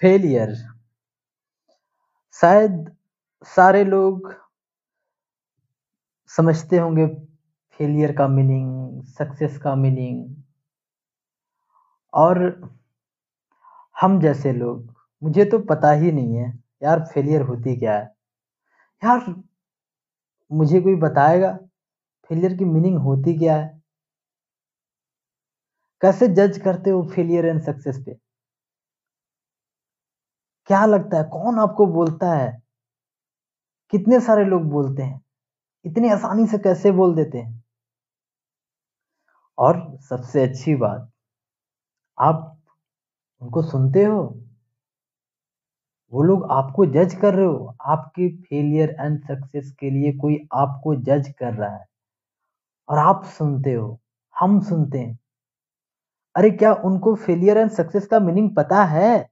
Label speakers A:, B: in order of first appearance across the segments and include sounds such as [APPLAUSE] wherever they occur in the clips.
A: Failure. शायद सारे लोग समझते होंगे फेलियर का मीनिंग, सक्सेस का मीनिंग। और हम जैसे लोग, मुझे तो पता ही नहीं है, यार फेलियर होती क्या है? यार, मुझे कोई बताएगा फेलियर की मीनिंग होती क्या है? कैसे जज करते हो फेलियर एंड सक्सेस पे? क्या लगता है? कौन आपको बोलता है? कितने सारे लोग बोलते हैं? इतनी आसानी से कैसे बोल देते हैं? और सबसे अच्छी बात, आप उनको सुनते हो? वो लोग आपको जज कर रहे हो? आपके फेलियर एंड सक्सेस के लिए कोई आपको जज कर रहा है? और आप सुनते हो? हम सुनते हैं। अरे, क्या उनको फेलियर एंड सक्सेस का मीनिंग पता है?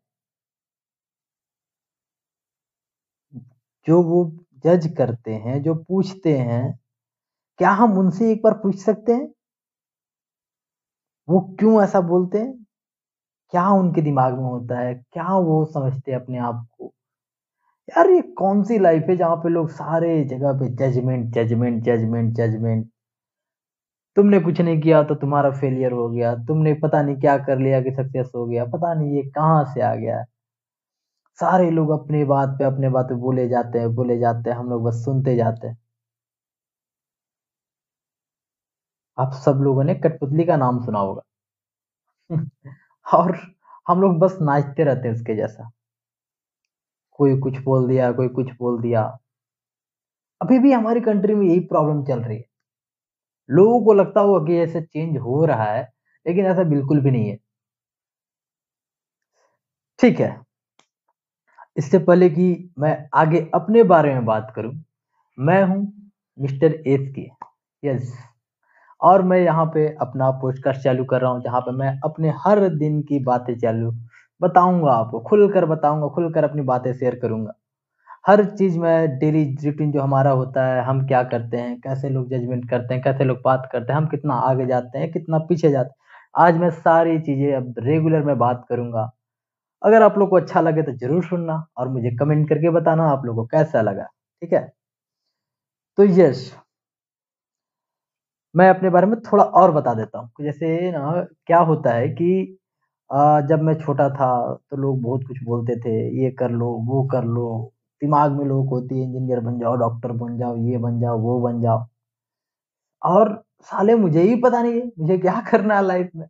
A: जो वो जज करते हैं, जो पूछते हैं, क्या हम उनसे एक बार पूछ सकते हैं? वो क्यों ऐसा बोलते हैं? क्या उनके दिमाग में होता है? क्या वो समझते हैं अपने आप को? यार ये कौन सी लाइफ है जहाँ पे लोग सारे जगह पे जजमेंट जजमेंट जजमेंट जजमेंट तुमने कुछ नहीं किया तो तुम्हारा फेलियर हो गया। तुमने पता नहीं क्या कर लिया कि सक्सेस हो गया। पता नहीं ये कहाँ से आ गया। सारे लोग अपनी बात पे अपने बात पे बोले जाते हैं, बोले जाते हैं, हम लोग बस सुनते जाते हैं। आप सब लोगों ने कठपुतली का नाम सुना होगा। [LAUGHS] और हम लोग बस नाचते रहते हैं उसके जैसा। कोई कुछ बोल दिया, कोई कुछ बोल दिया। अभी भी हमारी कंट्री में यही प्रॉब्लम चल रही है। लोगों को लगता होगा कि ऐसे चेंज हो रहा है, लेकिन ऐसा बिल्कुल भी नहीं है। ठीक है। इससे पहले कि मैं आगे अपने बारे में बात करूँ, मैं हूँ मिस्टर एस के यस। और मैं यहाँ पे अपना पोस्टकास्ट चालू कर रहा हूँ, जहाँ पे मैं अपने हर दिन की बातें चालू बताऊँगा आपको, खुलकर बताऊँगा, खुलकर अपनी बातें शेयर करूँगा। हर चीज़ में डेली रूटीन जो हमारा होता है, हम क्या करते हैं, कैसे लोग जजमेंट करते हैं, कैसे लोग बात करते हैं, हम कितना आगे जाते हैं, कितना पीछे जाते हैं, आज मैं सारी चीज़ें अब रेगुलर में बात करूँगा। अगर आप लोग को अच्छा लगे तो ज़रूर सुनना और मुझे कमेंट करके बताना आप लोग को कैसा लगा ठीक है? तो यस मैं अपने बारे में थोड़ा और बता देता हूँ। जैसे ना क्या होता है कि आ, जब मैं छोटा था तो लोग बहुत कुछ बोलते थे ये कर लो वो कर लो दिमाग में लोग होती है इंजीनियर बन जाओ डॉक्टर बन जाओ ये बन जाओ वो बन जाओ। और साले मुझे ही पता नहीं है मुझे क्या [LAUGHS] करना है लाइफ में?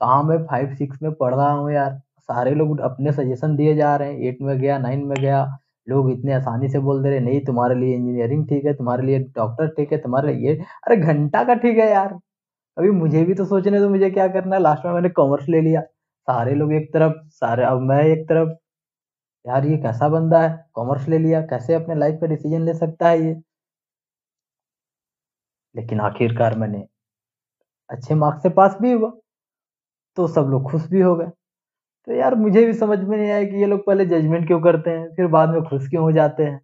A: कहाँ मैं फाइव सिक्स में पढ़ रहा हूँ यार। सारे लोग अपने सजेशन दिए जा रहे हैं। एट में गया नाइन में गया, लोग इतने आसानी से बोल दे रहे, नहीं, तुम्हारे लिए इंजीनियरिंग ठीक है, तुम्हारे लिए डॉक्टर ठीक है, तुम्हारे लिए अरे, घंटा का ठीक है यार। अभी मुझे भी तो सोचने तो मुझे क्या करना है। लास्ट में मैंने कॉमर्स ले लिया। सारे लोग एक तरफ़, सारे, अब मैं एक तरफ़। यार, ये कैसा बंदा है? कॉमर्स ले लिया, कैसे अपने लाइफ का डिसीज़न ले सकता है ये? लेकिन आखिरकार मैंने अच्छे मार्क्स से पास भी हुआ तो सब लोग खुश भी हो गए। तो यार मुझे भी समझ में नहीं आया कि ये लोग पहले जजमेंट क्यों करते हैं, फिर बाद में खुश क्यों हो जाते हैं?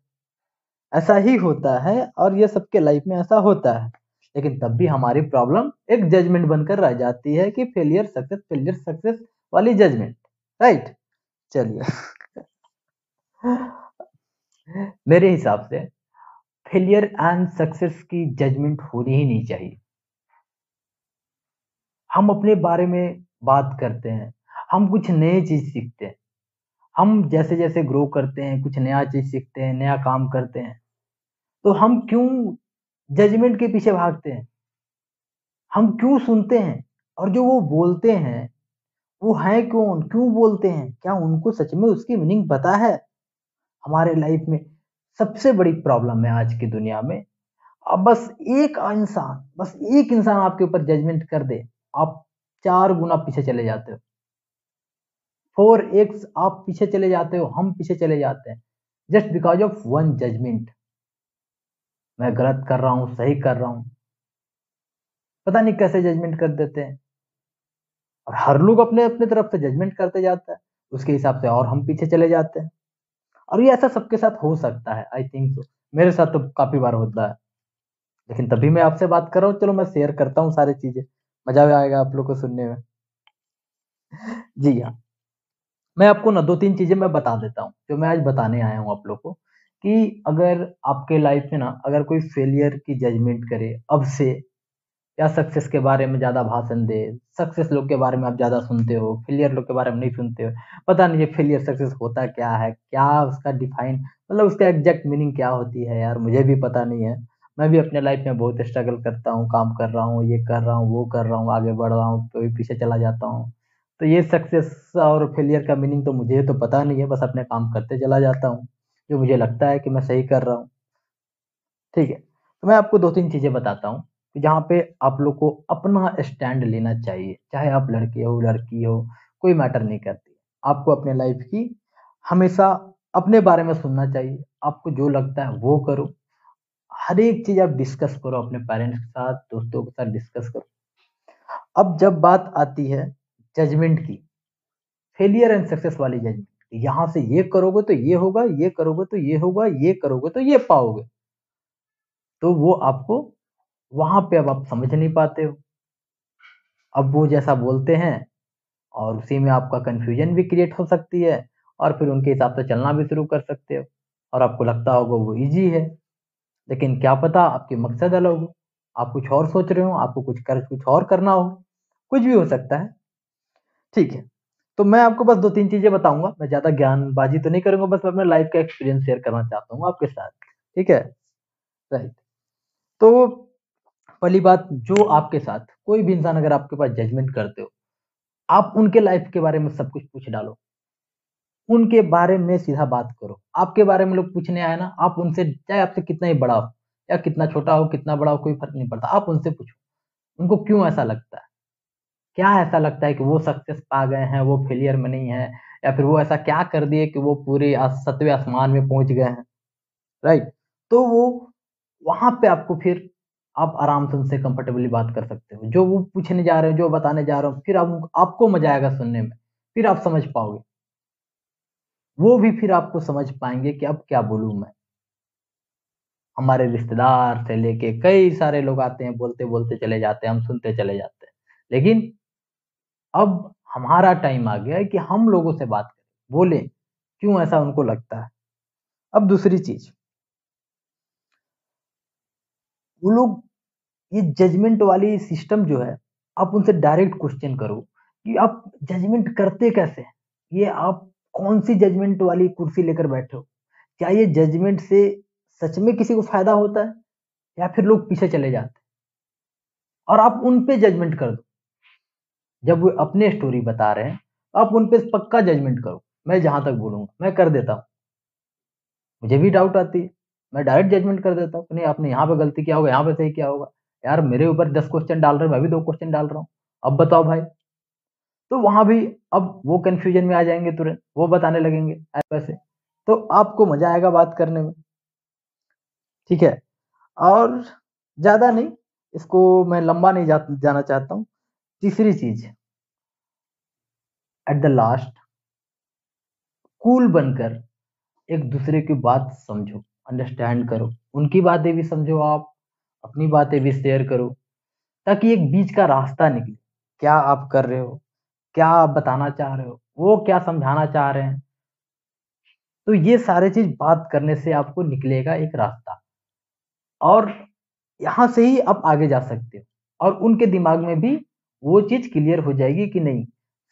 A: ऐसा ही होता है और ये सबके लाइफ में ऐसा होता है। लेकिन तब भी हमारी प्रॉब्लम एक जजमेंट बनकर रह जाती है कि फेलियर सक्सेस फेलियर सक्सेस वाली जजमेंट राइट चलिए। मेरे हिसाब से फेलियर एंड सक्सेस की जजमेंट होनी ही नहीं चाहिए। हम अपने बारे में बात करते हैं हम कुछ नए चीज़ सीखते हैं। हम जैसे जैसे ग्रो करते हैं, कुछ नया चीज़ सीखते हैं, नया काम करते हैं। तो हम क्यों जजमेंट के पीछे भागते हैं? हम क्यों सुनते हैं? और जो वो बोलते हैं, वो है कौन? क्यों बोलते हैं? क्या उनको सच में उसकी मीनिंग पता है? हमारे लाइफ में सबसे बड़ी प्रॉब्लम है आज की दुनिया में। अब बस एक इंसान, बस एक इंसान आपके ऊपर जजमेंट कर दे, आप चार गुना पीछे चले जाते हो। फोर एक्स आप पीछे चले जाते हो, हम पीछे चले जाते हैं। Just because of one judgement. मैं गलत कर रहा हूँ, सही कर रहा हूँ। पता नहीं कैसे जजमेंट कर देते हैं। और हर लोग अपने अपने तरफ़ से जजमेंट करते जाता है। उसके हिसाब से और हम पीछे चले जाते हैं। और ये ऐसा सबके साथ हो सकता है आई थिंक सो मेरे साथ तो काफ़ी बार होता है। लेकिन तभी मैं आपसे बात कर रहा हूँ। चलो मैं शेयर करता हूँ सारी चीज़ें। मज़ा भी आएगा आप लोग को सुनने में। [LAUGHS] जी हाँ। मैं आपको ना दो तीन चीज़ें मैं बता देता हूँ, जो मैं आज बताने आया हूँ आप लोग को, कि अगर आपके लाइफ में ना, अगर कोई फेलियर की जजमेंट करे, अब से, या सक्सेस के बारे में ज़्यादा भाषण दे सक्सेस लोग के बारे में आप ज़्यादा सुनते हो फेलियर लोग के बारे में नहीं सुनते हो, पता नहीं ये फेलियर सक्सेस होता क्या है, क्या उसका डिफाइन मतलब उसका एग्जैक्ट मीनिंग क्या होती है यार, मुझे भी पता नहीं है। मैं भी अपने लाइफ में बहुत स्ट्रगल करता हूँ, काम कर रहा हूँ, ये कर रहा हूँ, वो कर रहा हूँ, आगे बढ़ रहा हूँ कभी पीछे चला जाता हूँ। तो ये सक्सेस और फेलियर का मीनिंग तो मुझे तो पता नहीं है, बस अपने काम करते चला जाता हूँ, जो मुझे लगता है कि मैं सही कर रहा हूँ। ठीक है तो मैं आपको दो तीन चीज़ें बताता हूँ जहाँ पे आप लोग को अपना स्टैंड लेना चाहिए, चाहे आप लड़के हो, लड़की हो, कोई मैटर नहीं करती। आपको अपने लाइफ की हमेशा अपने बारे में सुनना चाहिए, आपको जो लगता है वो करो। हर एक चीज़ आप डिस्कस करो, अपने पेरेंट्स के साथ, दोस्तों के साथ डिस्कस करो। अब जब बात आती है जजमेंट की फेलियर एंड सक्सेस वाली जजमेंट यहाँ से ये करोगे तो ये होगा, ये करोगे तो ये होगा, ये करोगे तो ये पाओगे। तो वो आपको वहाँ पे अब आप समझ नहीं पाते हो। अब वो जैसा बोलते हैं और उसी में आपका कंफ्यूजन भी क्रिएट हो सकती है और फिर उनके हिसाब से चलना भी शुरू कर सकते हो और आपको लगता होगा वो इजी है। लेकिन क्या पता आपके मकसद अलग हो, आप कुछ और सोच रहे हो, आपको कुछ कर, कुछ और करना हो, कुछ भी हो सकता है। ठीक है। तो मैं आपको बस दो तीन चीज़ें बताऊँगा। मैं ज़्यादा ज्ञानबाजी तो नहीं करूँगा, बस मैं अपने लाइफ का एक्सपीरियंस शेयर करना चाहता हूँ आपके साथ। ठीक है? राइट तो पहली बात, जो आपके साथ, कोई भी इंसान अगर आपके पास जजमेंट करते हो, आप उनके लाइफ के बारे में सब कुछ पूछ डालो। उनके बारे में सीधा बात करो। आपके बारे में लोग पूछने आए ना, आप उनसे, चाहे आपसे कितना ही बड़ा हो, या कितना छोटा हो, कितना बड़ा हो, कोई फ़र्क नहीं पड़ता। आप उनसे पूछो। उनको क्यों ऐसा लगता है? क्या ऐसा लगता है कि वो सक्सेस पा गए हैं वो फेलियर में नहीं है? या फिर वो ऐसा क्या कर दिए कि वो पूरे सतवे आसमान में पहुँच गए हैं? राइट तो वो वहाँ पे आपको फिर आप आराम से उनसे कंफर्टेबली बात कर सकते हो। जो वो पूछने जा रहे हो जो बताने जा रहे हो फिर आप, आपको मज़ा आएगा सुनने में। फिर आप समझ पाओगे। वो भी फिर आपको समझ पाएँगे कि अब क्या बोलूँ मैं। हमारे रिश्तेदार से लेके कई सारे लोग आते हैं बोलते बोलते चले जाते हैं हम सुनते चले जाते हैं। लेकिन अब हमारा टाइम आ गया है कि हम लोगों से बात करें। बोले, क्यों ऐसा उनको लगता है? अब दूसरी चीज़। वो लोग, ये जजमेंट वाली सिस्टम जो है, आप उनसे डायरेक्ट क्वेश्चन करो कि आप जजमेंट करते कैसे ये आप कौन सी जजमेंट वाली कुर्सी लेकर बैठे हो? क्या ये जजमेंट से सच में किसी को फ़ायदा होता है? या फिर लोग पीछे चले जाते हैं? और आप उन पे जजमेंट कर दो। जब वो अपने स्टोरी बता रहे हैं आप उन पक्का जजमेंट करो। मैं जहाँ तक बोलूँगा मैं कर देता हूँ। मुझे भी डाउट आती है मैं डायरेक्ट जजमेंट कर देता हूँ। नहीं आपने यहाँ पे गलती किया होगा यहाँ पे सही किया होगा। यार मेरे ऊपर दस क्वेश्चन डाल रहे हैं मैं भी दो क्वेश्चन डाल रहा हूँ। अब बताओ भाई। तो वहाँ भी अब वो कंफ्यूजन में आ जाएँगे तुरंत वो बताने लगेंगे ऐसे तो आपको मज़ा आएगा बात करने में। ठीक है? और ज़्यादा नहीं इसको मैं लंबा नहीं जा, जाना चाहता हूँ। तीसरी चीज़ एट द लास्ट कूल बनकर एक दूसरे की बात समझो अंडरस्टैंड करो। उनकी बातें भी समझो आप, अपनी बातें भी शेयर करो, ताकि एक बीच का रास्ता निकले। क्या आप कर रहे हो? क्या आप बताना चाह रहे हो? वो क्या समझाना चाह रहे हैं? तो ये सारे चीज़ बात करने से आपको निकलेगा एक रास्ता। और यहाँ से ही आप आगे जा सकते हो। और उनके दिमाग में भी वो चीज़ क्लियर हो जाएगी कि नहीं?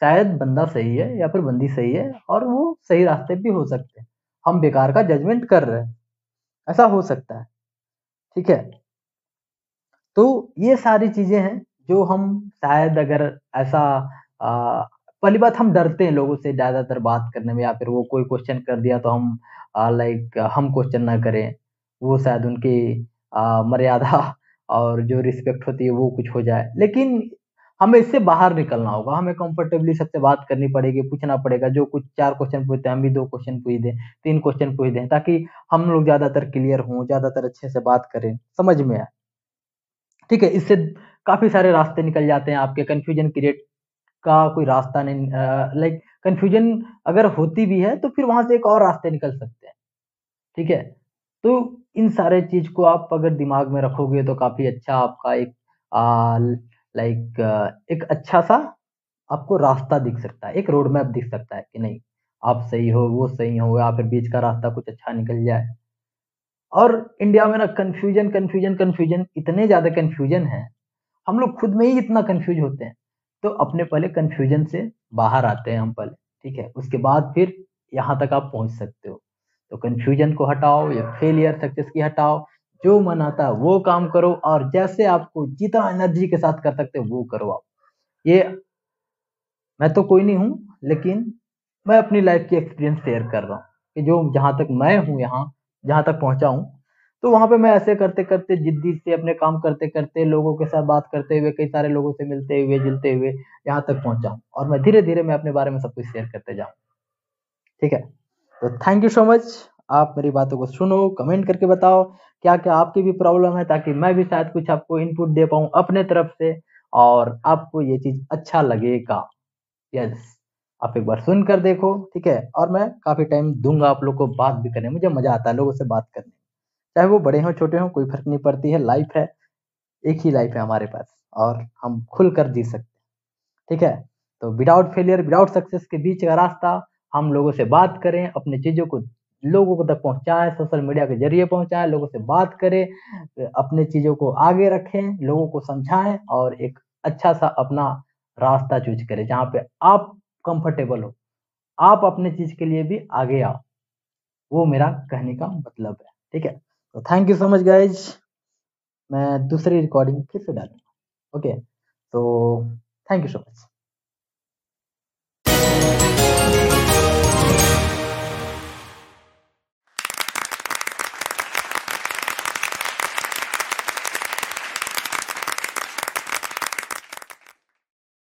A: शायद बंदा सही है या फिर बंदी सही है और वो सही रास्ते भी हो सकते हैं। हम बेकार का जजमेंट कर रहे हैं। ऐसा हो सकता है। ठीक है? तो ये सारी चीज़ें हैं जो हम शायद अगर ऐसा पहली बात हम डरते हैं लोगों से ज़्यादातर बात करने में या फिर वो कोई क्वेश्चन कर दिया तो हम लाइक हम क्वेश्चन ना करें। वो शायद उनकी मर्यादा और जो रिस्पेक्ट होती है वो कुछ हो जाए। लेकिन हमें इससे बाहर निकलना होगा। हमें कंफर्टेबली सबसे बात करनी पड़ेगी, पूछना पड़ेगा, जो कुछ चार क्वेश्चन पूछते हैं, हम भी दो क्वेश्चन पूछ दें, तीन क्वेश्चन पूछ दें, ताकि हम लोग ज़्यादातर क्लियर हों, ज़्यादातर अच्छे से बात करें। समझ में आए? ठीक है, इससे काफ़ी सारे रास्ते निकल जाते हैं आपके। कंफ्यूजन क्रिएट का कोई रास्ता नहीं लाइक कंफ्यूजन अगर होती भी है तो फिर वहाँ से एक और रास्ते निकल सकते हैं। ठीक है? तो इन सारे चीज़ को आप अगर दिमाग में रखोगे तो काफ़ी अच्छा आपका एक लाइक एक अच्छा सा आपको रास्ता दिख सकता है, एक रोड मैप दिख सकता है कि नहीं, आप सही हो, वो सही हो, या फिर बीच का रास्ता कुछ अच्छा निकल जाए। और इंडिया में ना कन्फ्यूज़न कन्फ्यूज़न कन्फ्यूज़न इतने ज़्यादा कन्फ्यूज़न है, हम लोग खुद में ही इतना कन्फ्यूज़ होते हैं। तो अपने पहले कन्फ्यूज़न से बाहर आते हैं हम पहले, ठीक है? उसके बाद फिर यहाँ तक आप पहुँच सकते हो। तो कन्फ्यूज़न को हटाओ या फेलियर सक्सेस की हटाओ जो मन आता है, वो काम करो और जैसे आपको जितना एनर्जी के साथ कर सकते हो, वो करो आप। ये मैं तो कोई नहीं हूँ, लेकिन मैं अपनी लाइफ की एक्सपीरियंस शेयर कर रहा हूँ कि जो जहाँ तक मैं हूँ यहाँ, जहाँ तक पहुँचा हूँ तो वहाँ पे मैं ऐसे करते करते जिद्दी से अपने काम करते करते लोगों के साथ बात करते हुए, कई सारे लोगों से मिलते हुए, जुलते हुए यहाँ तक पहुँचा और मैं धीरे धीरे मैं अपने बारे में सब कुछ शेयर करते जाऊँ ठीक है? तो थैंक यू सो मच आप मेरी बातों को सुनो कमेंट करके बताओ। क्या क्या आपकी भी प्रॉब्लम है, ताकि मैं भी शायद कुछ आपको इनपुट दे पाऊँ अपने तरफ़ से और आपको ये चीज़ अच्छा लगेगा। यस आप एक बार सुन कर देखो, ठीक है? और मैं काफ़ी टाइम दूँगा आप लोग को बात भी करने मुझे मज़ा आता है लोगों से बात करने चाहे वो बड़े हों, छोटे हों, कोई फ़र्क नहीं पड़ती है लाइफ है, एक ही लाइफ है हमारे पास और हम खुल कर जी सकते हैं, ठीक है? तो विदाउट फेलियर विदाउट सक्सेस के बीच का रास्ता हम लोगों से बात करें, अपनी चीज़ों को लोगों को तक पहुंचाएँ, सोशल मीडिया के ज़रिए पहुंचाएँ, लोगों से बात करें, अपने चीज़ों को आगे रखें, लोगों को समझाएँ और एक अच्छा सा अपना रास्ता चूज़ करें जहाँ पे आप कंफर्टेबल हो। आप अपने चीज़ के लिए भी आगे आओ। वो मेरा कहने का मतलब है। ठीक है? तो thank you so much guys मैं दूसरी रिकॉर्डिंग फिर से डालूँगा। ओके तो थैंक यू सो मच